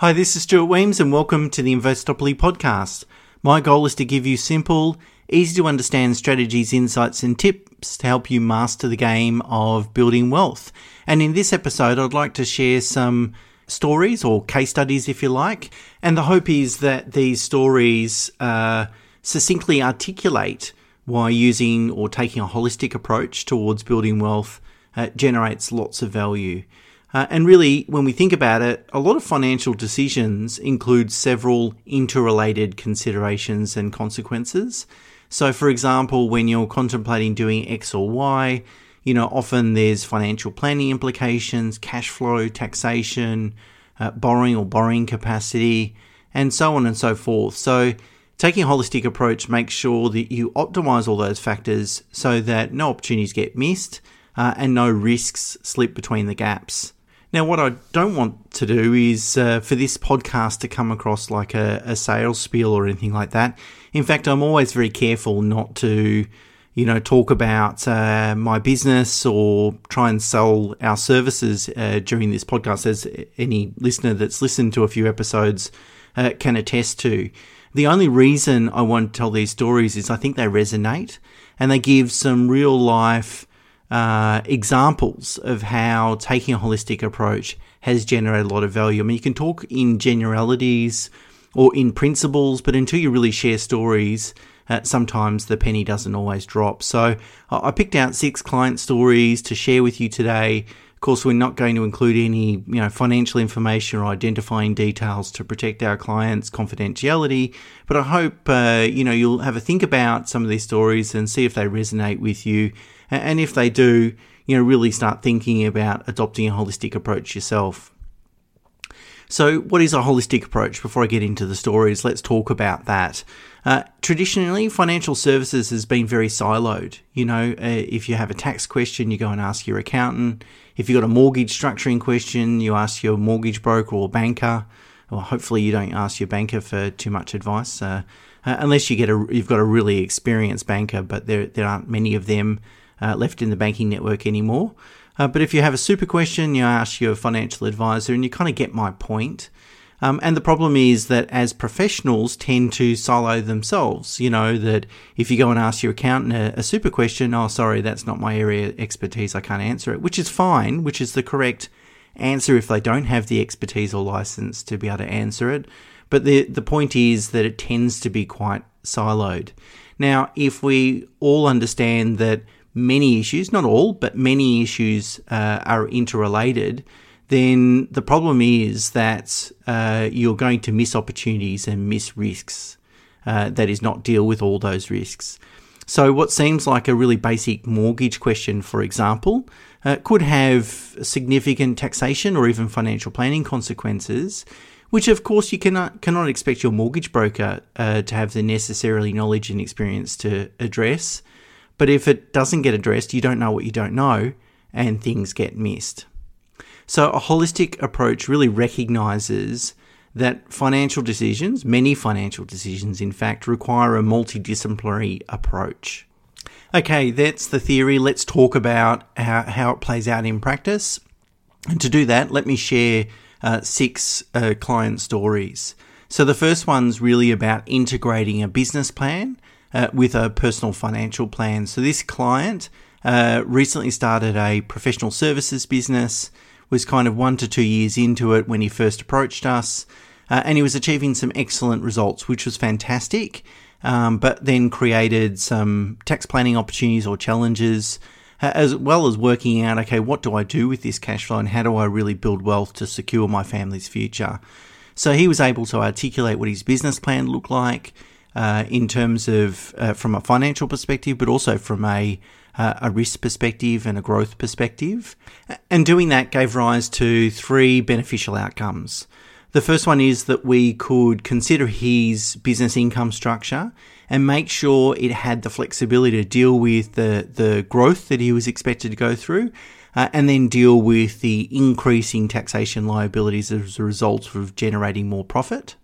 Hi, this is Stuart Wemyss, and welcome to the Investopoly podcast. My goal is to give you simple, easy to understand strategies, insights, and tips to help you master the game of building wealth. And in this episode, I'd like to share some stories or case studies, if you like. And the hope is that these stories uh, succinctly articulate why using or taking a holistic approach towards building wealth uh, generates lots of value. Uh, and really, when we think about it, a lot of financial decisions include several interrelated considerations and consequences. So, for example, when you're contemplating doing X or Y, you know, often there's financial planning implications, cash flow, taxation, uh, borrowing or borrowing capacity, and so on and so forth. So, taking a holistic approach makes sure that you optimize all those factors so that no opportunities get missed uh, and no risks slip between the gaps. Now, what I don't want to do is uh, for this podcast to come across like a, a, sales spiel or anything like that. In fact, I'm always very careful not to, you know, talk about uh, my business or try and sell our services uh, during this podcast, as any listener that's listened to a few episodes uh, can attest to. The only reason I want to tell these stories is I think they resonate and they give some real life uh, examples of how taking a holistic approach has generated a lot of value. I mean, you can talk in generalities or in principles, but until you really share stories, uh, sometimes the penny doesn't always drop. So I picked out six client stories to share with you today. Of course, we're not going to include any you know financial information or identifying details to protect our clients' confidentiality. But I hope uh, you know you'll have a think about some of these stories and see if they resonate with you and if they do, you know, really start thinking about adopting a holistic approach yourself. So, what is a holistic approach? Before I get into the stories, let's talk about that. Uh, traditionally, financial services has been very siloed. You know, uh, if you have a tax question, you go and ask your accountant. If you've got a mortgage structuring question, you ask your mortgage broker or banker. Well, hopefully, you don't ask your banker for too much advice, uh, uh unless you get a you've got a really experienced banker. But there there aren't many of them uh, left in the banking network anymore. Uh, but if you have a super question, you ask your financial advisor, and you kind of get my point. Um, and the problem is that as professionals tend to silo themselves, you know, that if you go and ask your accountant a, a, super question, oh, sorry, that's not my area of expertise, I can't answer it, which is fine, which is the correct answer if they don't have the expertise or license to be able to answer it. But the, the point is that it tends to be quite siloed. Now, if we all understand that many issues, not all, but many issues uh, are interrelated, then the problem is that uh, you're going to miss opportunities and miss risks. Uh, that is, not deal with all those risks. So, what seems like a really basic mortgage question, for example, uh, could have significant taxation or even financial planning consequences, which, of course, you cannot cannot expect your mortgage broker uh, to have the necessarily knowledge and experience to address. But if it doesn't get addressed, you don't know what you don't know, and things get missed. So, a holistic approach really recognizes that financial decisions, many financial decisions, in fact, require a multidisciplinary approach. Okay, that's the theory. Let's talk about how, how it plays out in practice. And to do that, let me share uh, six uh, client stories. So, the first one's really about integrating a business plan uh, with a personal financial plan. So this client uh, recently started a professional services business, was kind of one to two years into it when he first approached us, uh, and he was achieving some excellent results, which was fantastic. Um, but then created some tax planning opportunities or challenges, uh, as well as working out okay, what do I do with this cash flow and how do I really build wealth to secure my family's future? So he was able to articulate what his business plan looked like, uh, in terms of uh, from a financial perspective, but also from a uh, a risk perspective and a growth perspective. And doing that gave rise to three beneficial outcomes. The first one is that we could consider his business income structure and make sure it had the flexibility to deal with the, the growth that he was expected to go through uh, and then deal with the increasing taxation liabilities as a result of generating more profit.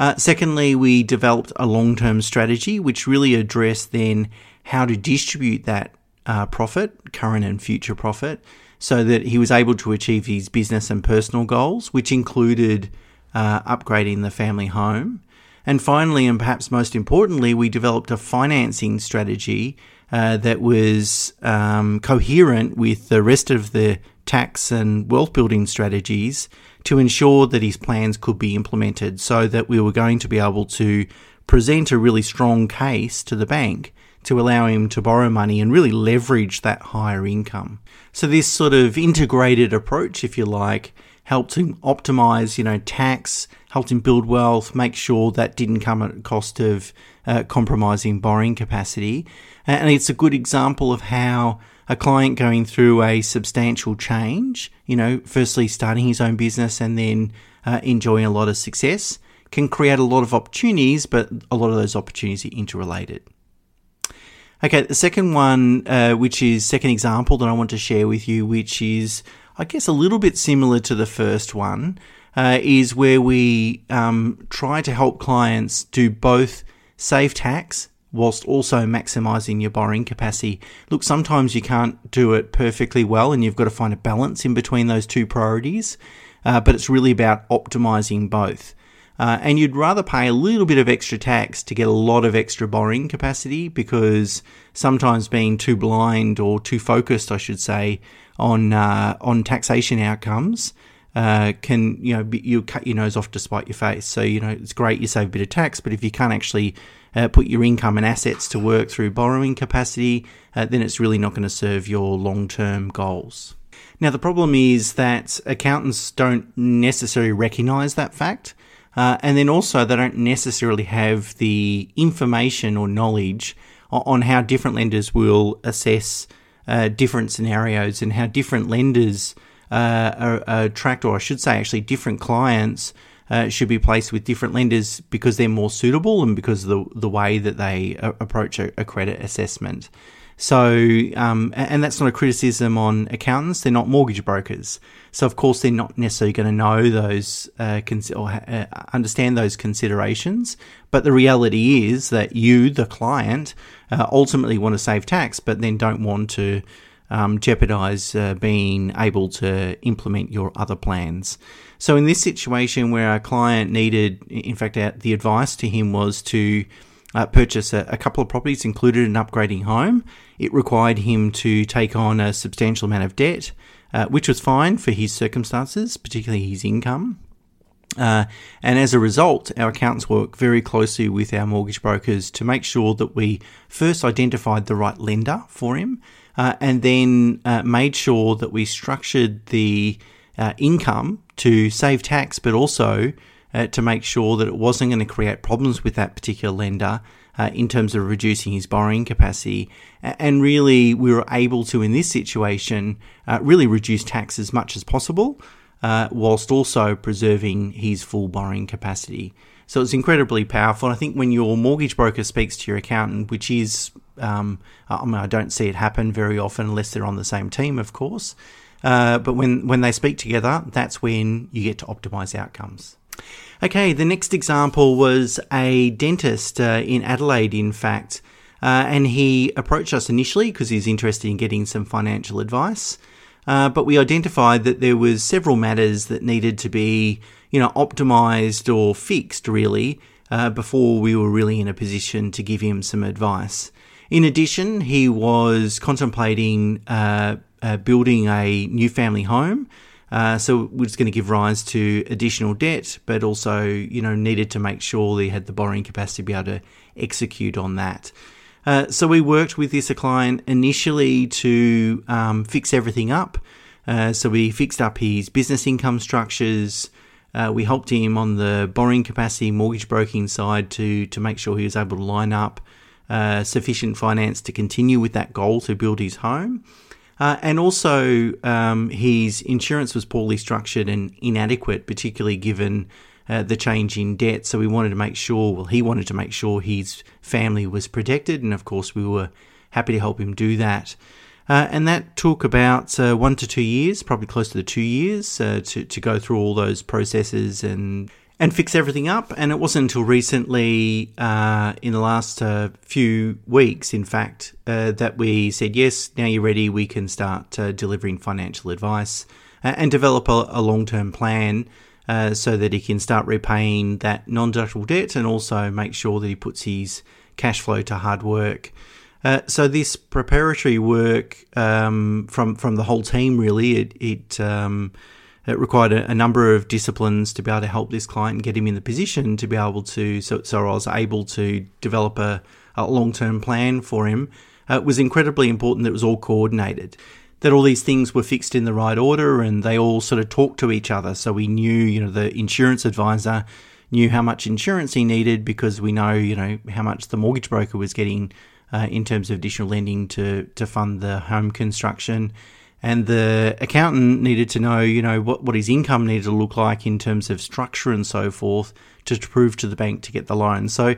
Uh, secondly, we developed a long term strategy which really addressed then how to distribute that uh, profit, current and future profit, so that he was able to achieve his business and personal goals, which included uh, upgrading the family home. And finally, and perhaps most importantly, we developed a financing strategy uh, that was um, coherent with the rest of the tax and wealth building strategies to ensure that his plans could be implemented so that we were going to be able to present a really strong case to the bank to allow him to borrow money and really leverage that higher income. So this sort of integrated approach, if you like, helped him optimize, you know, tax, helped him build wealth, make sure that didn't come at a cost of uh, compromising borrowing capacity. And it's a good example of how a client going through a substantial change, you know, firstly starting his own business and then uh, enjoying a lot of success, can create a lot of opportunities, but a lot of those opportunities are interrelated. Okay, the second one, uh, which is second example that I want to share with you, which is, I guess, a little bit similar to the first one, uh, is where we um, try to help clients do both save tax whilst also maximizing your borrowing capacity. Look, sometimes you can't do it perfectly well, and you've got to find a balance in between those two priorities. Uh, but it's really about optimizing both. Uh, and you'd rather pay a little bit of extra tax to get a lot of extra borrowing capacity because sometimes being too blind or too focused, I should say, on uh, on taxation outcomes uh, can you know you cut your nose off to spite your face. So you know it's great you save a bit of tax, but if you can't actually uh, put your income and assets to work through borrowing capacity, uh, then it's really not going to serve your long term goals. Now the problem is that accountants don't necessarily recognise that fact. Uh, and then also, they don't necessarily have the information or knowledge on how different lenders will assess uh, different scenarios and how different lenders uh, attract, or I should say, actually, different clients uh, should be placed with different lenders because they're more suitable and because of the, the way that they uh, approach a, a credit assessment. So, um, and that's not a criticism on accountants. They're not mortgage brokers. So, of course, they're not necessarily going to know those uh, cons- or uh, understand those considerations. But the reality is that you, the client, uh, ultimately want to save tax, but then don't want to um, jeopardize uh, being able to implement your other plans. So, in this situation where our client needed, in fact, the advice to him was to uh, purchase a, a, couple of properties, included an upgrading home. It required him to take on a substantial amount of debt, uh, which was fine for his circumstances, particularly his income. Uh, and as a result, our accountants work very closely with our mortgage brokers to make sure that we first identified the right lender for him uh, and then uh, made sure that we structured the uh, income to save tax, but also uh, to make sure that it wasn't going to create problems with that particular lender uh, in terms of reducing his borrowing capacity. And really, we were able to, in this situation, really reduce tax as much as possible, uh, whilst also preserving his full borrowing capacity. So it's incredibly powerful. I think when your mortgage broker speaks to your accountant, which is, um, I mean, I don't see it happen very often unless they're on the same team, of course. Uh, but when, when they speak together, that's when you get to optimize outcomes. Okay, the next example was a dentist uh, in Adelaide, in fact, uh, and he approached us initially because he's interested in getting some financial advice. Uh, but we identified that there was several matters that needed to be, you know, optimized or fixed really uh, before we were really in a position to give him some advice. In addition, he was contemplating uh, uh, building a new family home. Uh, so we're just going to give rise to additional debt, but also, you know, needed to make sure they had the borrowing capacity to be able to execute on that. Uh, so we worked with this client initially to um, fix everything up. Uh, so we fixed up his business income structures. Uh, we helped him on the borrowing capacity, mortgage broking side to to make sure he was able to line up uh, sufficient finance to continue with that goal to build his home. Uh, and also, um, his insurance was poorly structured and inadequate, particularly given uh, the change in debt. So we wanted to make sure, well, he wanted to make sure his family was protected. And of course, we were happy to help him do that. Uh, and that took about uh, one to two years, probably close to the two years, uh, to, to go through all those processes and and fix everything up. And it wasn't until recently, uh, in the last uh, few weeks, in fact, uh, that we said, yes, now you're ready, we can start uh, delivering financial advice uh, and develop a, a long term plan uh, so that he can start repaying that non deductible debt and also make sure that he puts his cash flow to hard work. Uh, so this preparatory work um, from from the whole team really it it, um, it required a, a, number of disciplines to be able to help this client and get him in the position to be able to so, so I was able to develop a, a long term plan for him. Uh, it was incredibly important that it was all coordinated that all these things were fixed in the right order and they all sort of talked to each other. So we knew, you know, the insurance advisor knew how much insurance he needed because we know, you know, how much the mortgage broker was getting uh, in terms of additional lending to, to fund the home construction. And the accountant needed to know, you know, what, what his income needed to look like in terms of structure and so forth to, to prove to the bank to get the loan. So,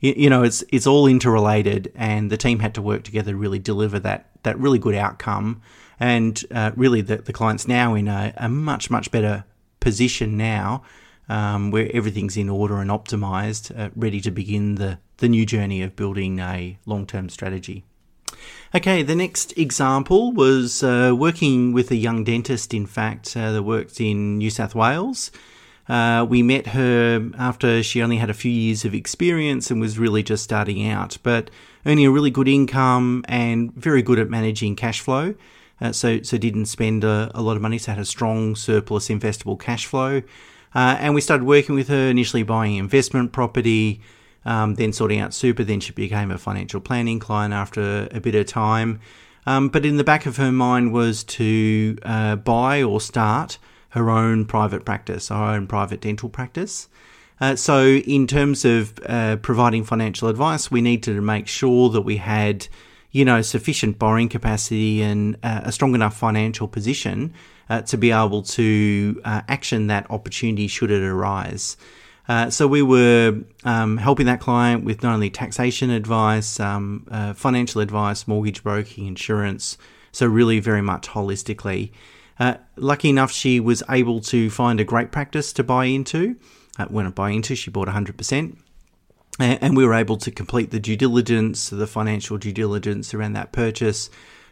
you, you know, it's it's all interrelated, and the team had to work together to really deliver that that really good outcome and uh, really the, the client's now in a, a much much better position now um, where everything's in order and optimized uh, ready to begin the, the new journey of building a long-term strategy okay the next example was uh, working with a young dentist in fact uh, that worked in new south wales uh, we met her after she only had a few years of experience and was really just starting out, but earning a really good income and very good at managing cash flow. Uh, so so didn't spend a, a, lot of money, so had a strong surplus investable cash flow. Uh, and we started working with her initially buying investment property, um, then sorting out super. Then she became a financial planning client after a bit of time. Um, but in the back of her mind was to uh, buy or start her own private practice, her own private dental practice. Uh, so, in terms of uh, providing financial advice, we needed to make sure that we had you know, sufficient borrowing capacity and uh, a strong enough financial position uh, to be able to uh, action that opportunity should it arise. Uh, so we were um, helping that client with not only taxation advice, um, uh, financial advice, mortgage broking, insurance. So really, very much holistically. Uh, lucky enough, she was able to find a great practice to buy into. when I buy into, she bought 100% and we were able to complete the due diligence, the financial due diligence around that purchase,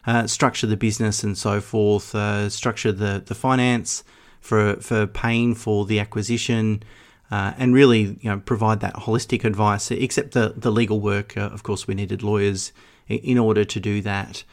uh, structure the business and so forth, uh, structure the, the finance for for paying for the acquisition, uh, and really you know provide that holistic advice. Except the the legal work, uh, of course, we needed lawyers in order to do that.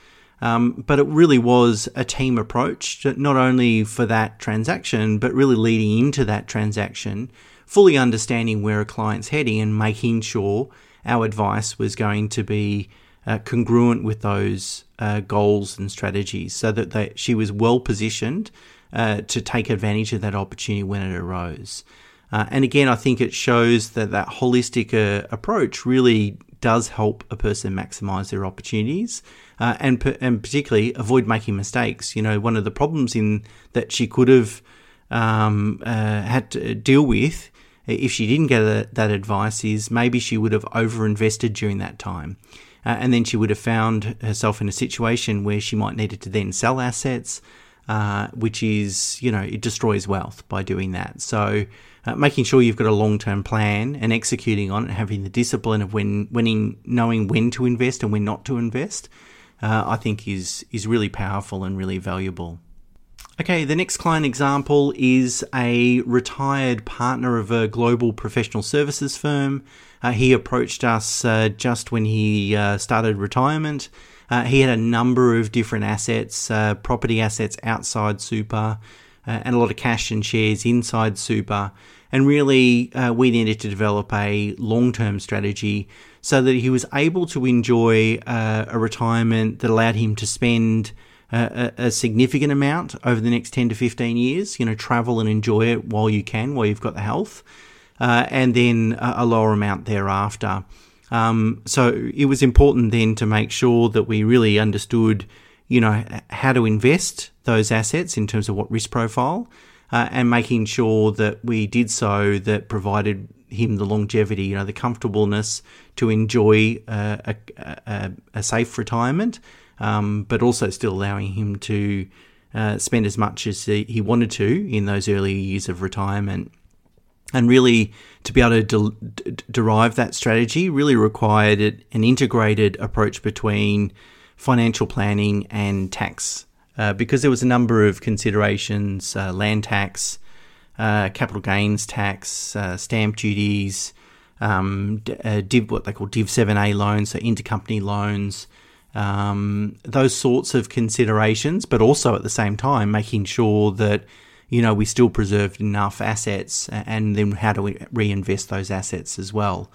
Um, but it really was a team approach, not only for that transaction, but really leading into that transaction fully understanding where a client's heading and making sure our advice was going to be uh, congruent with those uh, goals and strategies so that they, she was well positioned uh, to take advantage of that opportunity when it arose. Uh, and again, I think it shows that that holistic uh, approach really does help a person maximize their opportunities uh, and, and particularly avoid making mistakes. You know, one of the problems in that she could have um, had to deal with if she didn't get a, that advice is maybe she would have overinvested during that time. Uh, and then she would have found herself in a situation where she might needed to then sell assets, uh, which is, you know, it destroys wealth by doing that. So uh, making sure you've got a long-term plan and executing on it, having the discipline of when, when knowing when to invest and when not to invest, uh, I think is is really powerful and really valuable. Okay, the next client example is a retired partner of a global professional services firm. Uh, he approached us uh, just when he uh, started retirement. Uh, he had a number of different assets, uh, property assets outside super, uh, and a lot of cash and shares inside super. And really, we needed to develop a long term strategy so that he was able to enjoy a retirement that allowed him to spend a, a, significant amount over the next 10 to 15 years. You know, travel and enjoy it while you can, while you've got the health, uh, and then a, a, lower amount thereafter. Um, so it was important then to make sure that we really understood, you know, how to invest those assets in terms of what risk profile, uh, and making sure that we did so that provided him the longevity, you know, the comfortableness to enjoy uh, a, a, a, safe retirement um, but also still allowing him to uh, spend as much as he, he wanted to in those early years of retirement. And really, to be able to de- derive that strategy, really required an integrated approach between financial planning and tax, uh, because there was a number of considerations, uh, land tax, uh, capital gains tax, uh, stamp duties, um, uh, div, what they call Div 7A loans, so intercompany loans, um, those sorts of considerations, but also at the same time making sure that you know we still preserved enough assets, and then how do we reinvest those assets as well.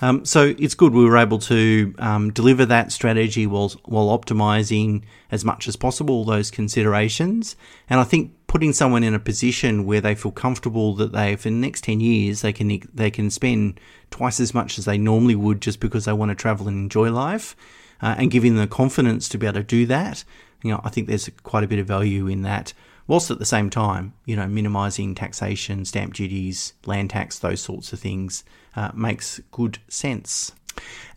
Um, so it's good we were able to um, deliver that strategy while while optimizing as much as possible those considerations. And I think putting someone in a position where they feel comfortable that they, for the next ten years, they can they can spend twice as much as they normally would just because they want to travel and enjoy life uh, and giving them the confidence to be able to do that, you know, I think there's quite a bit of value in that. Whilst at the same time, you know, minimising taxation, stamp duties, land tax, those sorts of things uh, makes good sense.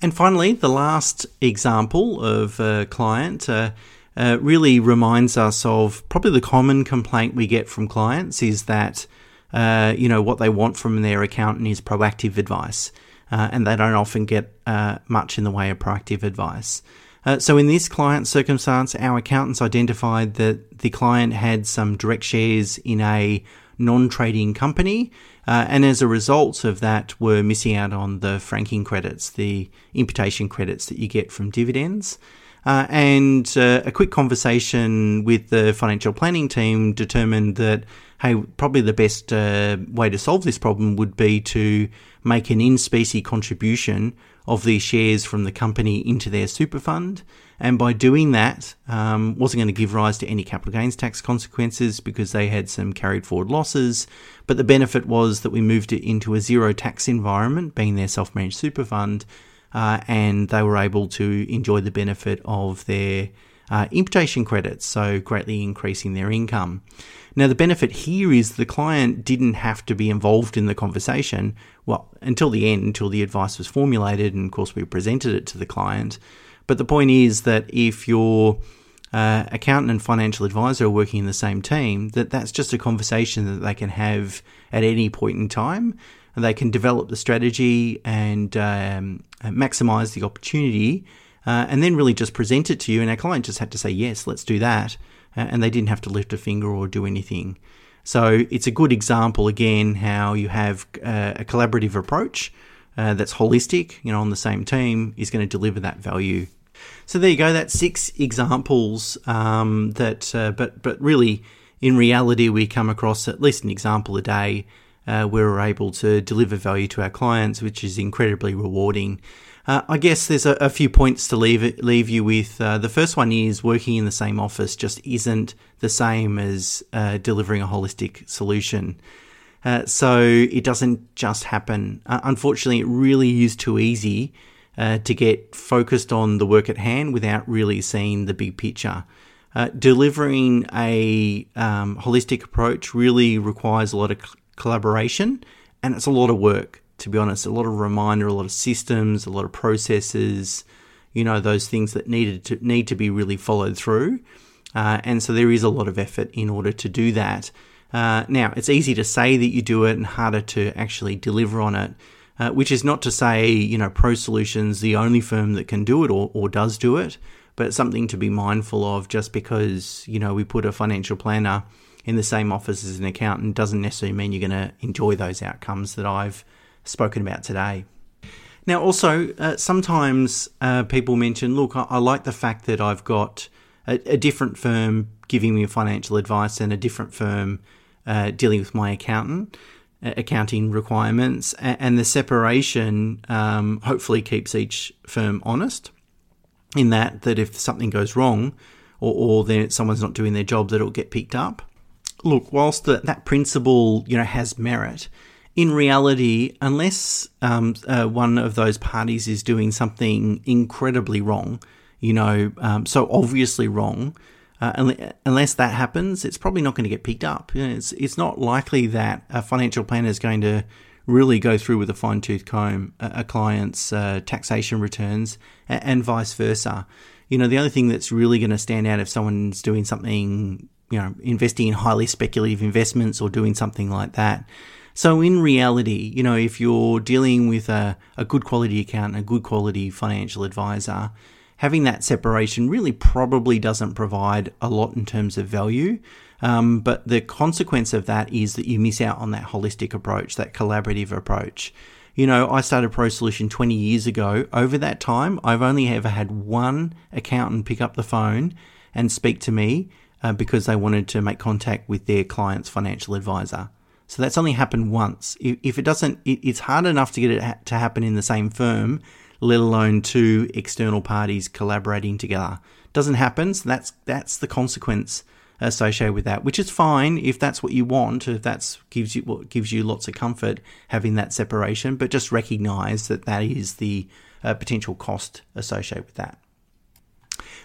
And finally, the last example of a client uh, uh, really reminds us of probably the common complaint we get from clients is that, uh, you know, what they want from their accountant is proactive advice uh, and they don't often get uh, much in the way of proactive advice. Uh, so, in this client circumstance, our accountants identified that the client had some direct shares in a non trading company, uh, and as a result of that, were missing out on the franking credits, the imputation credits that you get from dividends. Uh, and uh, a quick conversation with the financial planning team determined that, hey, probably the best uh, way to solve this problem would be to make an in specie contribution of these shares from the company into their super fund. And by doing that, um, wasn't going to give rise to any capital gains tax consequences because they had some carried forward losses. But the benefit was that we moved it into a zero tax environment, being their self managed super fund uh, and they were able to enjoy the benefit of their uh, imputation credits, so greatly increasing their income. Now, the benefit here is the client didn't have to be involved in the conversation, well, until the end, until the advice was formulated, and of course, we presented it to the client. But the point is that if your uh, accountant and financial advisor are working in the same team, that that's just a conversation that they can have at any point in time And they can develop the strategy and um, maximize the opportunity uh, and then really just present it to you. And our client just had to say, yes, let's do that. Uh, and they didn't have to lift a finger or do anything. So it's a good example, again, how you have uh, a collaborative approach uh, that's holistic, you know, on the same team is going to deliver that value. So there you go. That's six examples um, that, uh, but but really, in reality, we come across at least an example a day uh, we were able to deliver value to our clients, which is incredibly rewarding. Uh, I guess there's a, a, few points to leave leave you with. Uh, the first one is working in the same office just isn't the same as uh, delivering a holistic solution. Uh, so it doesn't just happen. Uh, unfortunately, it really is too easy to get focused on the work at hand without really seeing the big picture. delivering a um, holistic approach really requires a lot of collaboration, and it's a lot of work, to be honest. A lot of reminder, a lot of systems, a lot of processes, you know, those things that needed to need to be really followed through. Uh, and so there is a lot of effort in order to do that. Uh, now, it's easy to say that you do it and harder to actually deliver on it, uh, which is not to say, you know, ProSolution's the only firm that can do it or, or does do it, but something to be mindful of just because, you know, we put a financial planner in the same office as an accountant doesn't necessarily mean you're going to enjoy those outcomes that I've spoken about today. Now, also, uh, sometimes uh, people mention, look, I, I, like the fact that I've got a, a, different firm giving me financial advice and a different firm uh, dealing with my accountant, uh, accounting requirements, and, and the separation um, hopefully keeps each firm honest in that, that if something goes wrong or, or then someone's not doing their job, that it'll get picked up look, whilst the, that principle, you know, has merit, in reality, unless um, uh, one of those parties is doing something incredibly wrong, you know, um, so obviously wrong, uh, unless that happens, it's probably not going to get picked up. It's it's not likely that a financial planner is going to really go through with a fine tooth comb a, a client's uh, taxation returns and, and vice versa. You know, the only thing that's really going to stand out if someone's doing something you know, investing in highly speculative investments or doing something like that. So in reality, you know, if you're dealing with a, a good quality account and a good quality financial advisor, having that separation really probably doesn't provide a lot in terms of value. Um, but the consequence of that is that you miss out on that holistic approach, that collaborative approach. You know, I started ProSolution 20 years ago. Over that time, I've only ever had one accountant pick up the phone and speak to me uh, because they wanted to make contact with their client's financial advisor. So that's only happened once. If it doesn't, it's hard enough to get it to happen in the same firm, let alone two external parties collaborating together. Doesn't happen. So that's that's the consequence associated with that, which is fine if that's what you want, if that's gives you what gives you lots of comfort having that separation. But just recognise that that is the uh, potential cost associated with that.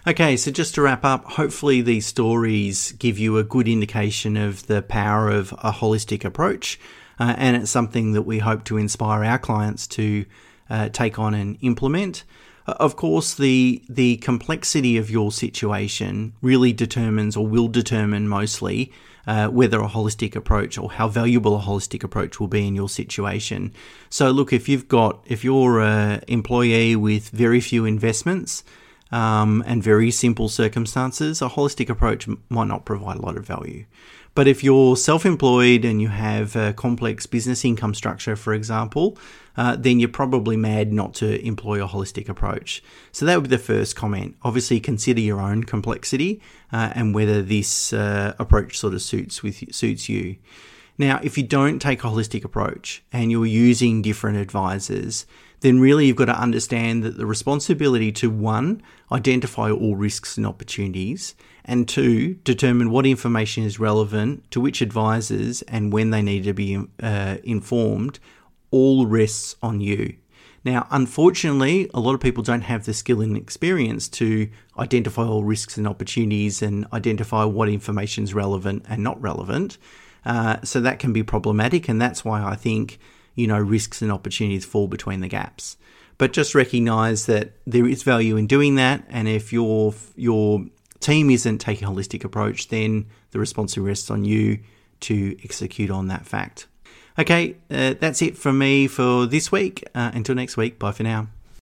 Okay, so just to wrap up, hopefully these stories give you a good indication of the power of a holistic approach, uh, and it's something that we hope to inspire our clients to uh, take on and implement. Uh, of course, the the complexity of your situation really determines, or will determine mostly, uh, whether a holistic approach or how valuable a holistic approach will be in your situation. So, look, if you've got if you're an employee with very few investments um, and very simple circumstances, a holistic approach might not provide a lot of value. But if you're self employed and you have a complex business income structure, for example, uh, then you're probably mad not to employ a holistic approach. So that would be the first comment. Obviously, consider your own complexity uh, and whether this uh, approach sort of suits with suits you. Now, if you don't take a holistic approach and you're using different advisors, then really you've got to understand that the responsibility to one, identify all risks and opportunities, and two, determine what information is relevant to which advisors and when they need to be uh, informed, all rests on you. Now, unfortunately, a lot of people don't have the skill and experience to identify all risks and opportunities and identify what information is relevant and not relevant. Uh, so that can be problematic, and that's why I think you know, risks and opportunities fall between the gaps. But just recognize that there is value in doing that. And if your, your team isn't taking a holistic approach, then the responsibility rests on you to execute on that fact. Okay, uh, that's it from me for this week. Uh, until next week, bye for now.